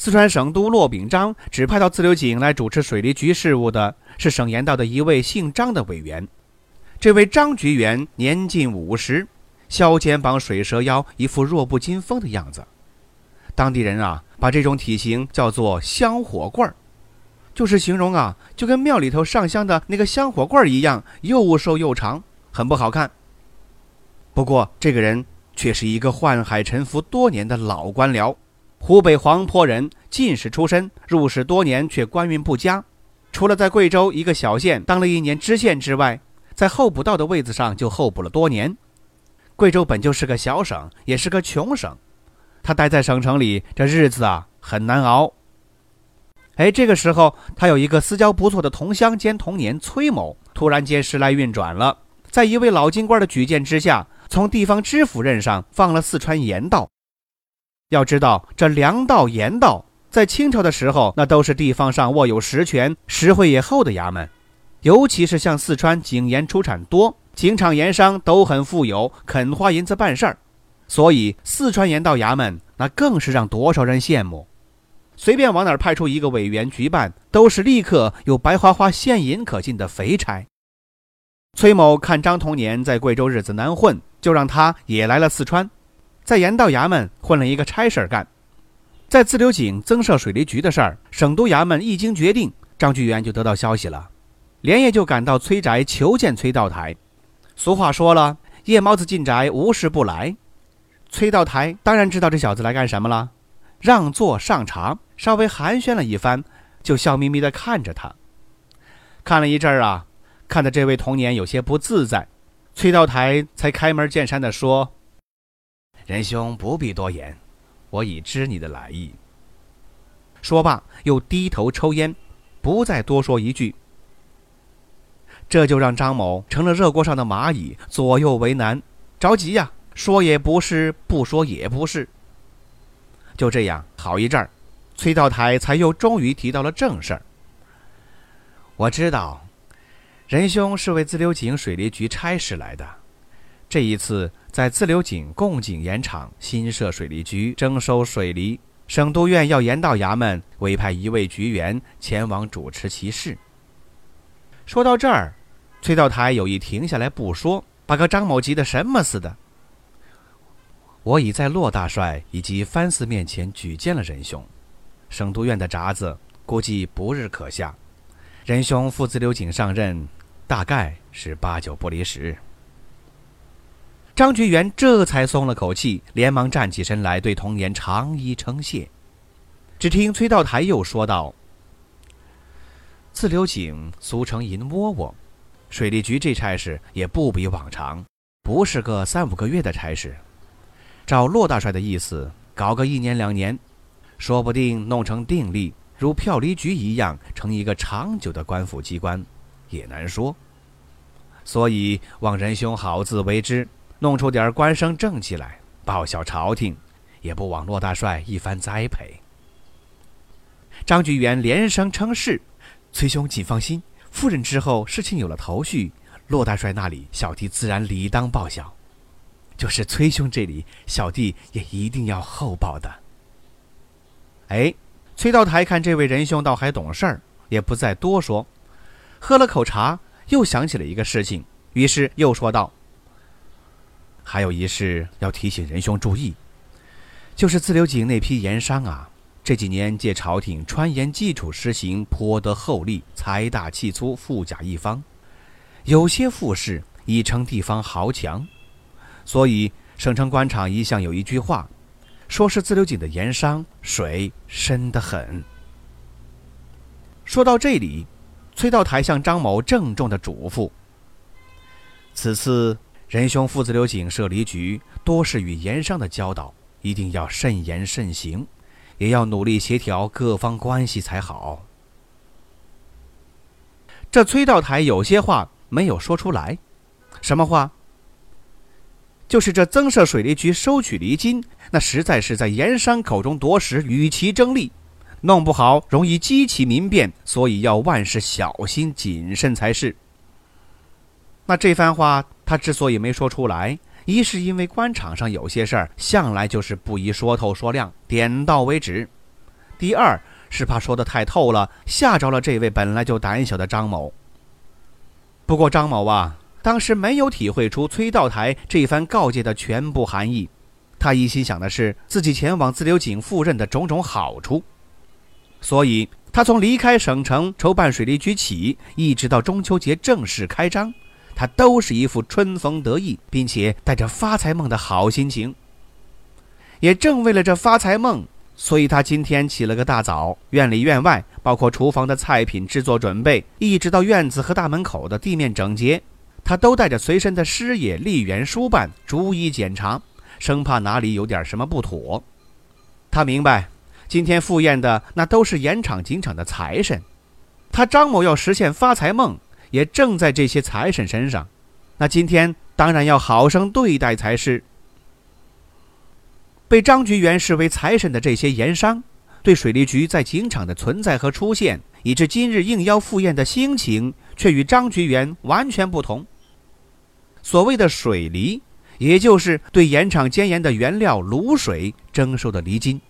四川省都骆秉章指派到自流井来主持水利局事务的是省盐道的一位姓张的委员。这位张局员年近五十，削肩膀、水蛇腰，一副弱不禁风的样子。当地人啊，把这种体型叫做“香火棍儿”，就是形容啊，就跟庙里头上香的那个香火棍儿一样，又瘦又长，很不好看。不过，这个人却是一个宦海沉浮多年的老官僚。湖北黄陂人，进士出身，入仕多年却官运不佳。除了在贵州一个小县当了一年知县之外，在候补道的位子上就候补了多年。贵州本就是个小省，也是个穷省，他待在省城里，这日子啊很难熬。哎，这个时候他有一个私交不错的同乡兼同年崔某，突然间时来运转了，在一位老京官的举荐之下，从地方知府任上放了四川盐道。要知道，这粮道、盐道在清朝的时候，那都是地方上握有实权、实惠也厚的衙门。尤其是像四川井盐出产多，井厂盐商都很富有，肯花银子办事儿，所以四川盐道衙门那更是让多少人羡慕。随便往哪儿派出一个委员局办，都是立刻有白花花现银可进的肥差。崔某看张同年在贵州日子难混，就让他也来了四川。在盐道衙门混了一个差事儿干，在自流井增设水利局的事儿，省督衙门一经决定，张局员就得到消息了，连夜就赶到崔宅求见崔道台。俗话说了，夜猫子进宅，无事不来。崔道台当然知道这小子来干什么了，让座上茶，稍微寒暄了一番，就笑眯眯地看着他。看了一阵儿啊，看得这位童年有些不自在，崔道台才开门见山地说。仁兄不必多言，我已知你的来意。说罢，又低头抽烟，不再多说一句。这就让张某成了热锅上的蚂蚁，左右为难，着急呀，说也不是，不说也不是。就这样，好一阵儿，崔道台才又终于提到了正事儿。我知道，仁兄是为自流井水利局差事来的。这一次，在自流井贡井盐场新设水利局，征收水利，省督院要盐道衙门委派一位局员前往主持其事。说到这儿，崔道台有意停下来不说，把个张某急得什么似的。我已在骆大帅以及藩司面前举荐了仁兄，省督院的札子估计不日可下，仁兄赴自流井上任，大概是八九不离十。张觉元这才松了口气，连忙站起身来，对童年长揖称谢。只听崔道台又说道：“自流井俗称银窝窝，水利局这差事也不比往常，不是个三五个月的差事。照骆大帅的意思，搞个一年两年，说不定弄成定例，如票厘局一样，成一个长久的官府机关，也难说。所以望仁兄好自为之。”弄出点官声正气来，报效朝廷，也不枉骆大帅一番栽培。张局员连声称是，崔兄请放心，夫人之后事情有了头绪，骆大帅那里小弟自然理当报效，就是崔兄这里，小弟也一定要厚报的。哎，崔道台看这位仁兄倒还懂事儿，也不再多说，喝了口茶，又想起了一个事情，于是又说道。还有一事要提醒仁兄注意，就是自流井那批盐商啊，这几年借朝廷川盐基础施行颇得厚利，财大气粗，富甲一方，有些富士已成地方豪强，所以省城官场一向有一句话，说是自流井的盐商水深得很。说到这里，崔道台向张某郑重的嘱咐：此次。仁兄父子流井设离局，多是与盐商的交道，一定要慎言慎行，也要努力协调各方关系才好。这崔道台有些话没有说出来，什么话？就是这增设水利局收取厘金，那实在是在盐商口中夺食，与其争利，弄不好容易激起民变，所以要万事小心谨慎才是。那这番话他之所以没说出来，一是因为官场上有些事儿向来就是不宜说透说亮，点到为止；第二是怕说的太透了，吓着了这位本来就胆小的张某。不过张某啊。当时没有体会出崔道台这番告诫的全部含义，他一心想的是自己前往自流井赴任的种种好处，所以他从离开省城筹办水利局起，一直到中秋节正式开张，他都是一副春风得意，并且带着发财梦的好心情。也正为了这发财梦，所以他今天起了个大早，院里院外，包括厨房的菜品制作准备，一直到院子和大门口的地面整洁。他都带着随身的师爷、吏员、书办逐一检查，生怕哪里有点什么不妥。他明白，今天赴宴的那都是盐场、井场的财神，他张某要实现发财梦，也正在这些财神身上。那今天当然要好生对待才是。被张局员视为财神的这些盐商，对水利局在井场的存在和出现，以致今日应邀赴宴的心情，却与张局员完全不同。所谓的水厘，也就是对盐场煎盐的原料卤水征收的厘金，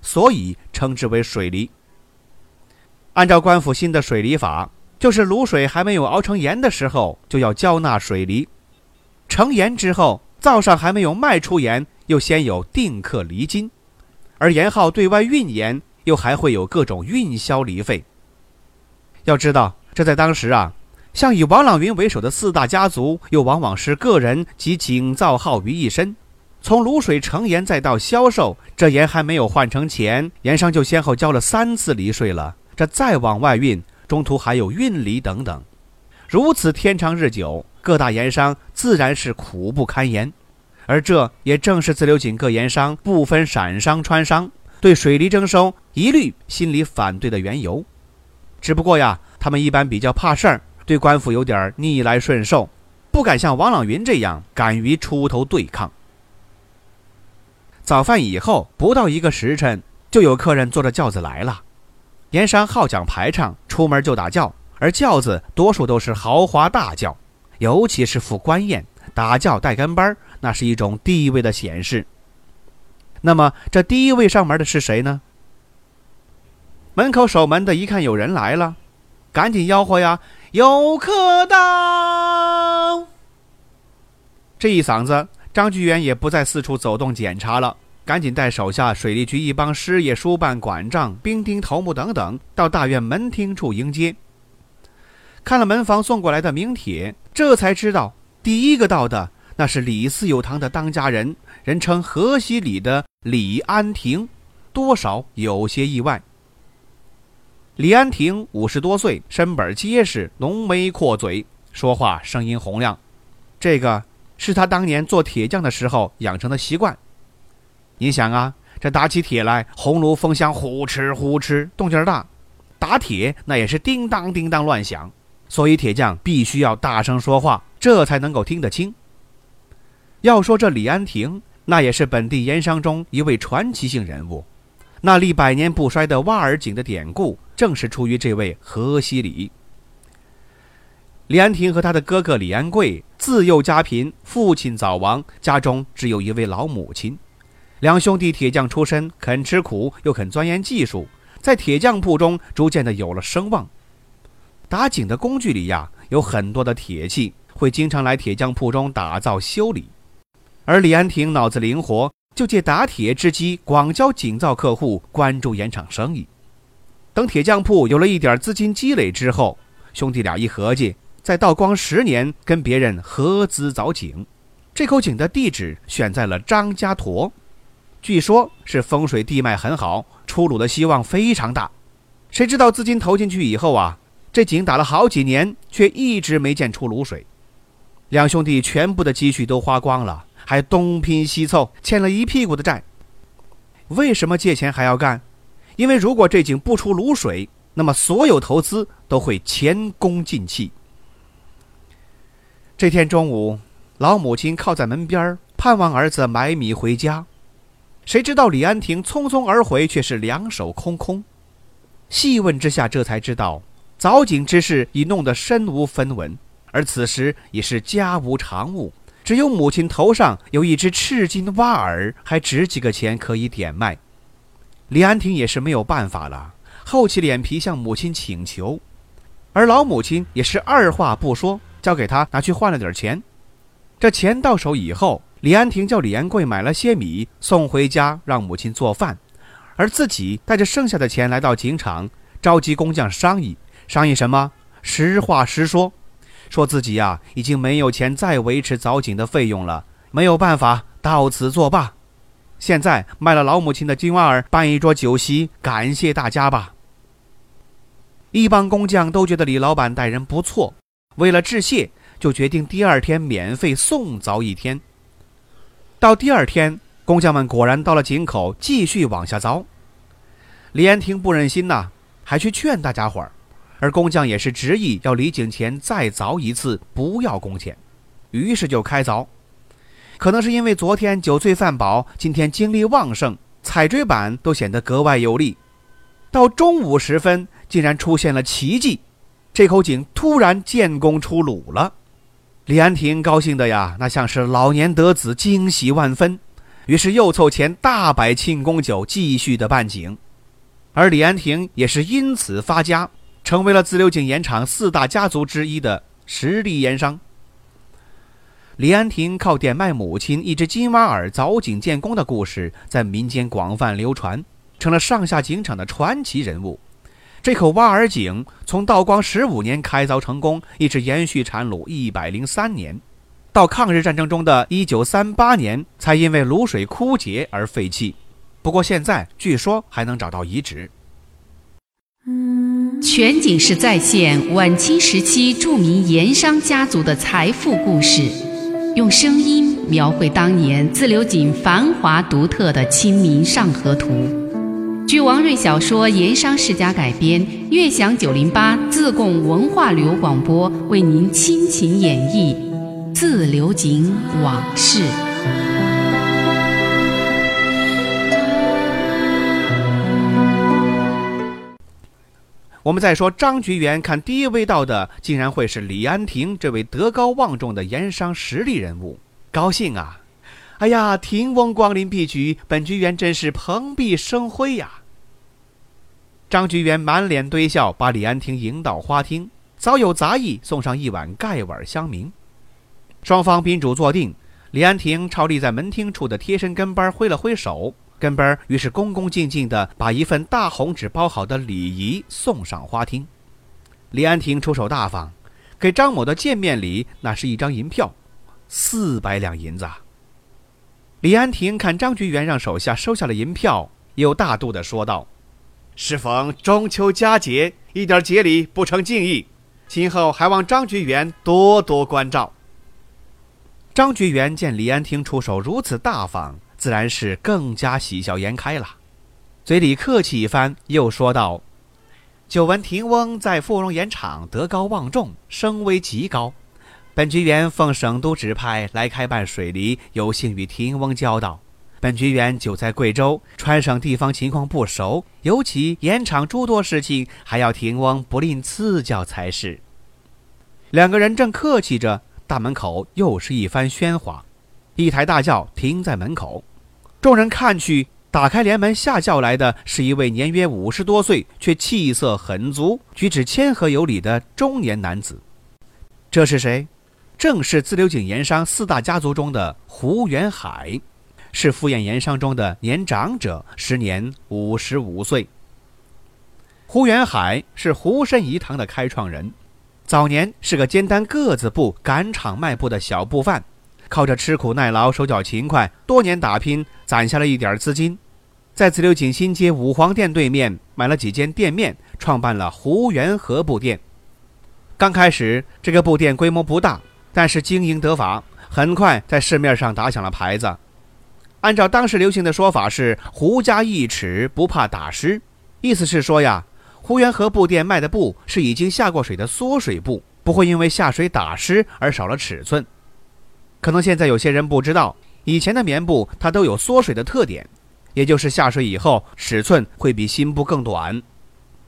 所以称之为水厘。按照官府新的水厘法，就是卤水还没有熬成盐的时候，就要交纳水厘；成盐之后，灶上还没有卖出盐，又先有定刻厘金；而盐号对外运盐，又还会有各种运销厘费。要知道，这在当时啊。像以王朗云为首的四大家族，又往往是个人及井灶号于一身。从卤水成盐再到销售，这盐还没有换成钱，盐商就先后交了三次离税了。这再往外运，中途还有运离等等。如此天长日久，各大盐商自然是苦不堪言。而这也正是自流井各盐商不分陕商川商对水利征收一律心里反对的缘由。只不过呀，他们一般比较怕事儿。对官府有点逆来顺受，不敢像王朗云这样敢于出头对抗。早饭以后不到一个时辰，就有客人坐着轿子来了。盐商好讲排场，出门就打轿，而轿子多数都是豪华大轿，尤其是赴官宴，打轿带跟班那是一种地位的显示。那么这第一位上门的是谁呢？门口守门的一看有人来了，赶紧吆喝呀。有客到！这一嗓子，张居元也不再四处走动检查了，赶紧带手下水利局一帮师爷、书办、管账、兵丁、头目等等，到大院门厅处迎接。看了门房送过来的名帖，这才知道第一个到的那是李四有堂的当家人，人称河西里的李安亭，多少有些意外。李安亭五十多岁，身板结实，浓眉阔嘴，说话声音洪亮。这个是他当年做铁匠的时候养成的习惯。你想啊，这打起铁来，红炉风箱呼哧呼哧，动静大；打铁那也是叮当叮当乱响，所以铁匠必须要大声说话，这才能够听得清。要说这李安亭，那也是本地盐商中一位传奇性人物。那立百年不衰的挖耳井的典故。正是出于这位河西李。李安亭和他的哥哥李安贵自幼家贫，父亲早亡，家中只有一位老母亲。两兄弟铁匠出身，肯吃苦又肯钻研技术，在铁匠铺中逐渐的有了声望。打井的工具里呀，有很多的铁器，会经常来铁匠铺中打造修理。而李安亭脑子灵活，就借打铁之机广交井造客户，关注盐场生意。等铁匠铺有了一点资金积累之后，兄弟俩一合计，在道光十年跟别人合资凿井。这口井的地址选在了张家坨，据说是风水地脉很好，出卤的希望非常大。谁知道资金投进去以后啊，这井打了好几年，却一直没见出卤水。两兄弟全部的积蓄都花光了，还东拼西凑，欠了一屁股的债。为什么借钱还要干？因为如果这井不出卤水，那么所有投资都会前功尽弃。这天中午，老母亲靠在门边盼望儿子买米回家，谁知道李安亭匆匆而回，却是两手空空。细问之下，这才知道凿井之事已弄得身无分文，而此时已是家无常物，只有母亲头上有一只赤金蛙耳，还值几个钱可以点卖。李安亭也是没有办法了，厚起脸皮向母亲请求，而老母亲也是二话不说，交给他拿去换了点钱。这钱到手以后，李安亭叫李延贵买了些米送回家，让母亲做饭。而自己带着剩下的钱来到井场，召集工匠商议。商议什么？实话实说，说自己呀已经没有钱再维持凿井的费用了，没有办法，到此作罢。现在卖了老母亲的金蛙儿，办一桌酒席，感谢大家吧。一帮工匠都觉得李老板待人不错，为了致谢，就决定第二天免费送凿一天。到第二天。工匠们果然到了井口，继续往下凿。李安亭不忍心呐，还去劝大家伙儿，而工匠也是执意要离井前再凿一次，不要工钱，于是就开凿。可能是因为昨天酒醉饭饱，今天精力旺盛，踩锥板都显得格外有力。到中午时分，竟然出现了奇迹，这口井突然建功出卤了。李安亭高兴的呀，那像是老年得子，惊喜万分。于是又凑钱大摆庆功酒，继续的办井，而李安亭也是因此发家，成为了自流井盐场四大家族之一的实力盐商。李安亭靠点卖母亲一只金蛙耳凿井建功的故事，在民间广泛流传，成了上下井场的传奇人物。这口挖耳井从道光十五年开凿成功，一直延续产卤一百零三年。到抗日战争中的一九三八年，才因为卤水枯竭而废弃。不过现在据说还能找到遗址。全景式再现晚清时期著名盐商家族的财富故事，用声音描绘当年自流井繁华独特的《清明上河图》。据王瑞小说《盐商世家》改编，悦享九零八自贡文化旅游广播为您倾情演绎。自流井往事。我们再说张菊元看第一位到的，竟然会是李安亭这位德高望重的盐商实力人物，高兴啊！哎呀，亭翁光临碧局，本局员真是蓬荜生辉呀！张菊元满脸堆笑，把李安亭迎到花厅，早有杂役送上一碗盖碗香茗。双方宾主坐定，李安亭朝立在门厅处的贴身跟班挥了挥手，跟班于是恭恭敬敬地把一份大红纸包好的礼仪送上花厅。李安亭出手大方，给张某的见面礼那是一张银票，四百两银子。李安亭看张局员让手下收下了银票，又大度地说道：“适逢中秋佳节，一点节礼不成敬意，今后还望张局员多多关照。”张局员见李安亭出手如此大方，自然是更加喜笑颜开了，嘴里客气一番，又说道：“久闻亭翁在富荣盐场德高望重，声威极高，本局员奉省都指派来开办水梨，有幸与亭翁交道。本局员久在贵州，川省地方情况不熟，尤其盐场诸多事情，还要廷翁不吝赐教才是。”两个人正客气着。大门口又是一番喧哗，一台大轿停在门口，众人看去，打开帘门下轿来的是一位年约五十多岁却气色很足、举止谦和有礼的中年男子。这是谁？正是自流井盐商四大家族中的胡元海，是富验盐商中的年长者，时年五十五岁。胡元海是胡参颐堂的开创人。早年是个肩担个子布、赶场卖布的小布贩，靠着吃苦耐劳、手脚勤快，多年打拼，攒下了一点资金，在自流井新街五皇店对面买了几间店面，创办了胡元和布店。刚开始，这个布店规模不大，但是经营得法，很快在市面上打响了牌子。按照当时流行的说法是“胡家一尺不怕打湿”，意思是说呀，胡元和布店卖的布是已经下过水的缩水布，不会因为下水打湿而少了尺寸。可能现在有些人不知道，以前的棉布它都有缩水的特点，也就是下水以后尺寸会比新布更短。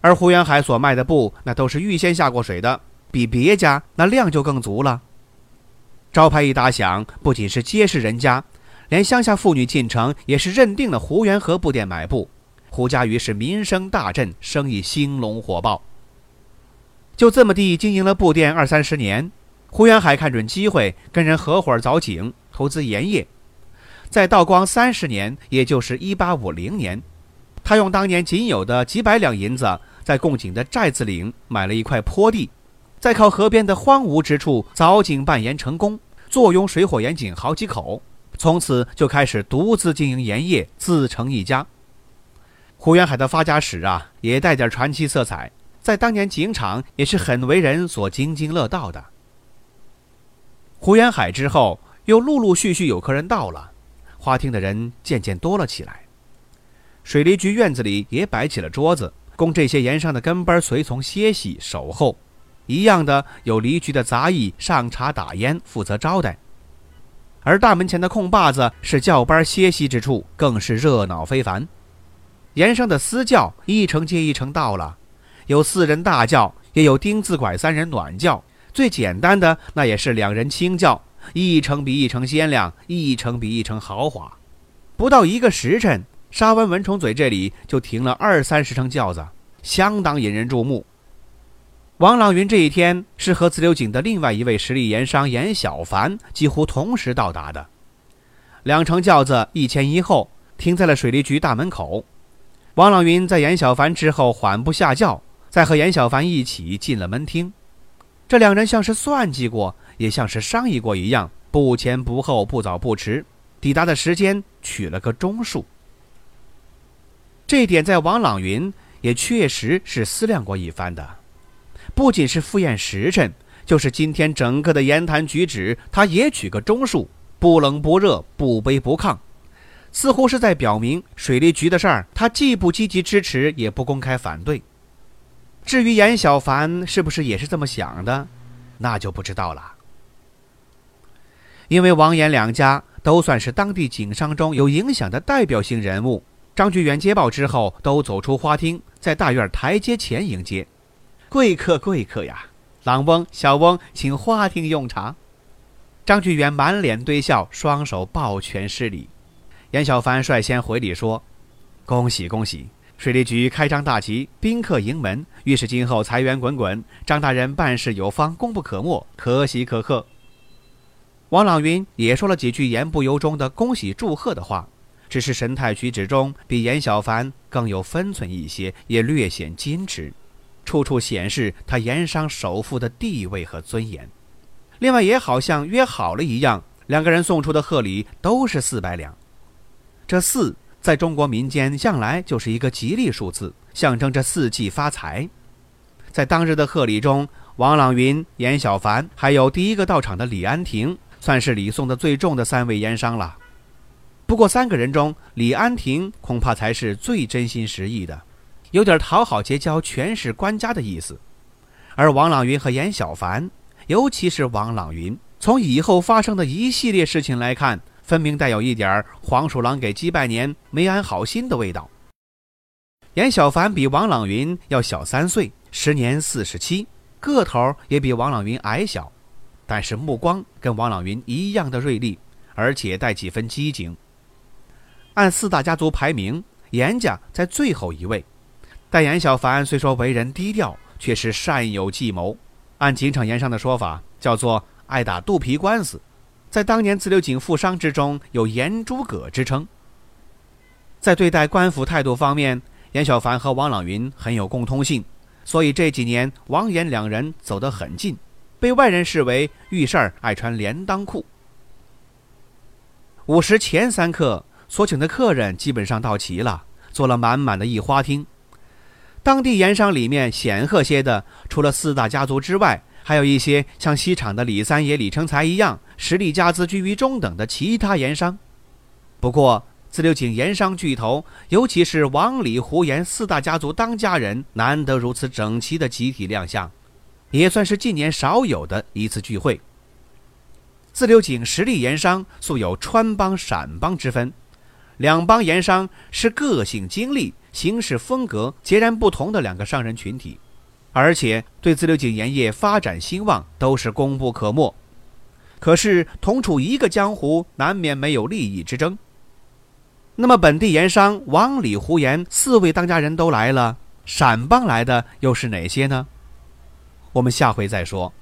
而胡元海所卖的布那都是预先下过水的，比别家那量就更足了。招牌一打响，不仅是街市人家，连乡下妇女进城也是认定了胡元和布店买布。胡家于是名声大振，生意兴隆火爆。就这么地经营了布店二三十年，胡元海看准机会，跟人合伙凿井，投资盐业。在道光三十年，也就是一八五零年，他用当年仅有的几百两银子，在贡井的寨子岭买了一块坡地，在靠河边的荒芜之处凿井办盐成功，坐拥水火盐井好几口，从此就开始独自经营盐业，自成一家。胡元海的发家史啊，也带点传奇色彩，在当年井场也是很为人所津津乐道的。胡元海之后，又陆陆续续有客人到了，花厅的人渐渐多了起来。水利局院子里也摆起了桌子，供这些盐商的跟班随从歇息守候。一样的有离局的杂役上茶打烟，负责招待。而大门前的空坝子是教班歇息之处，更是热闹非凡。盐商的私教一成接一成到了，有四人大轿，也有钉子拐三人暖轿，最简单的那也是两人轻轿，一成比一成鲜亮，一成比一成豪华。不到一个时辰，沙湾蚊虫嘴这里就停了二三十乘轿子，相当引人注目。王朗云这一天是和自流井的另外一位实力盐商严小凡几乎同时到达的，两乘轿子一前一后停在了水利局大门口。王朗云在严小凡之后缓步下轿，再和严小凡一起进了门厅。这两人像是算计过，也像是商议过一样，不前不后，不早不迟，抵达的时间取了个中数。这点在王朗云也确实是思量过一番的，不仅是赴宴时辰，就是今天整个的言谈举止，他也取个中数，不冷不热，不卑不亢。似乎是在表明水利局的事儿，他既不积极支持，也不公开反对。至于严小凡是不是也是这么想的，那就不知道了。因为王严两家都算是当地警商中有影响的代表性人物，张局员接报之后，都走出花厅，在大院台阶前迎接。贵客，贵客呀！郎翁、小翁，请花厅用茶。张局员满脸堆笑，双手抱拳施礼。严小凡率先回礼说：“恭喜恭喜！水利局开张大吉，宾客盈门，预示今后财源滚滚。张大人办事有方，功不可没，可喜可贺。”王朗云也说了几句言不由衷的恭喜祝贺的话，只是神态举止中比严小凡更有分寸一些，也略显矜持，处处显示他盐商首富的地位和尊严。另外，也好像约好了一样，两个人送出的贺礼都是四百两。这四在中国民间向来就是一个吉利数字，象征着四季发财。在当日的贺礼中，王朗云、严小凡还有第一个到场的李安亭，算是礼送的最重的三位盐商了。不过三个人中，李安亭恐怕才是最真心实意的，有点讨好结交权势官家的意思。而王朗云和严小凡，尤其是王朗云，从以后发生的一系列事情来看。分明带有一点黄鼠狼给鸡拜年、没安好心的味道。严小凡比王朗云要小三岁，时年四十七，个头也比王朗云矮小，但是目光跟王朗云一样的锐利，而且带几分机警。按四大家族排名，严家在最后一位，但严小凡虽说为人低调，却是善有计谋。按警场言上的说法，叫做爱打肚皮官司。在当年自流井富商之中，有“严诸葛”之称。在对待官府态度方面，严小凡和王朗云很有共通性，所以这几年王严两人走得很近，被外人视为遇事儿爱穿连裆裤。午时前三刻，所请的客人基本上到齐了，坐了满满的一花厅。当地盐商里面显赫些的，除了四大家族之外，还有一些像西厂的李三爷李成才一样。实力家资居于中等的其他盐商，不过自流井盐商巨头，尤其是王李胡严四大家族当家人，难得如此整齐的集体亮相，也算是近年少有的一次聚会。自流井实力盐商素有川帮、陕帮之分，两帮盐商是个性、经历、行事风格截然不同的两个商人群体，而且对自流井盐业发展兴旺都是功不可没。可是同处一个江湖，难免没有利益之争。那么，本地盐商王、李、胡、严四位当家人都来了，陕帮来的又是哪些呢？我们下回再说。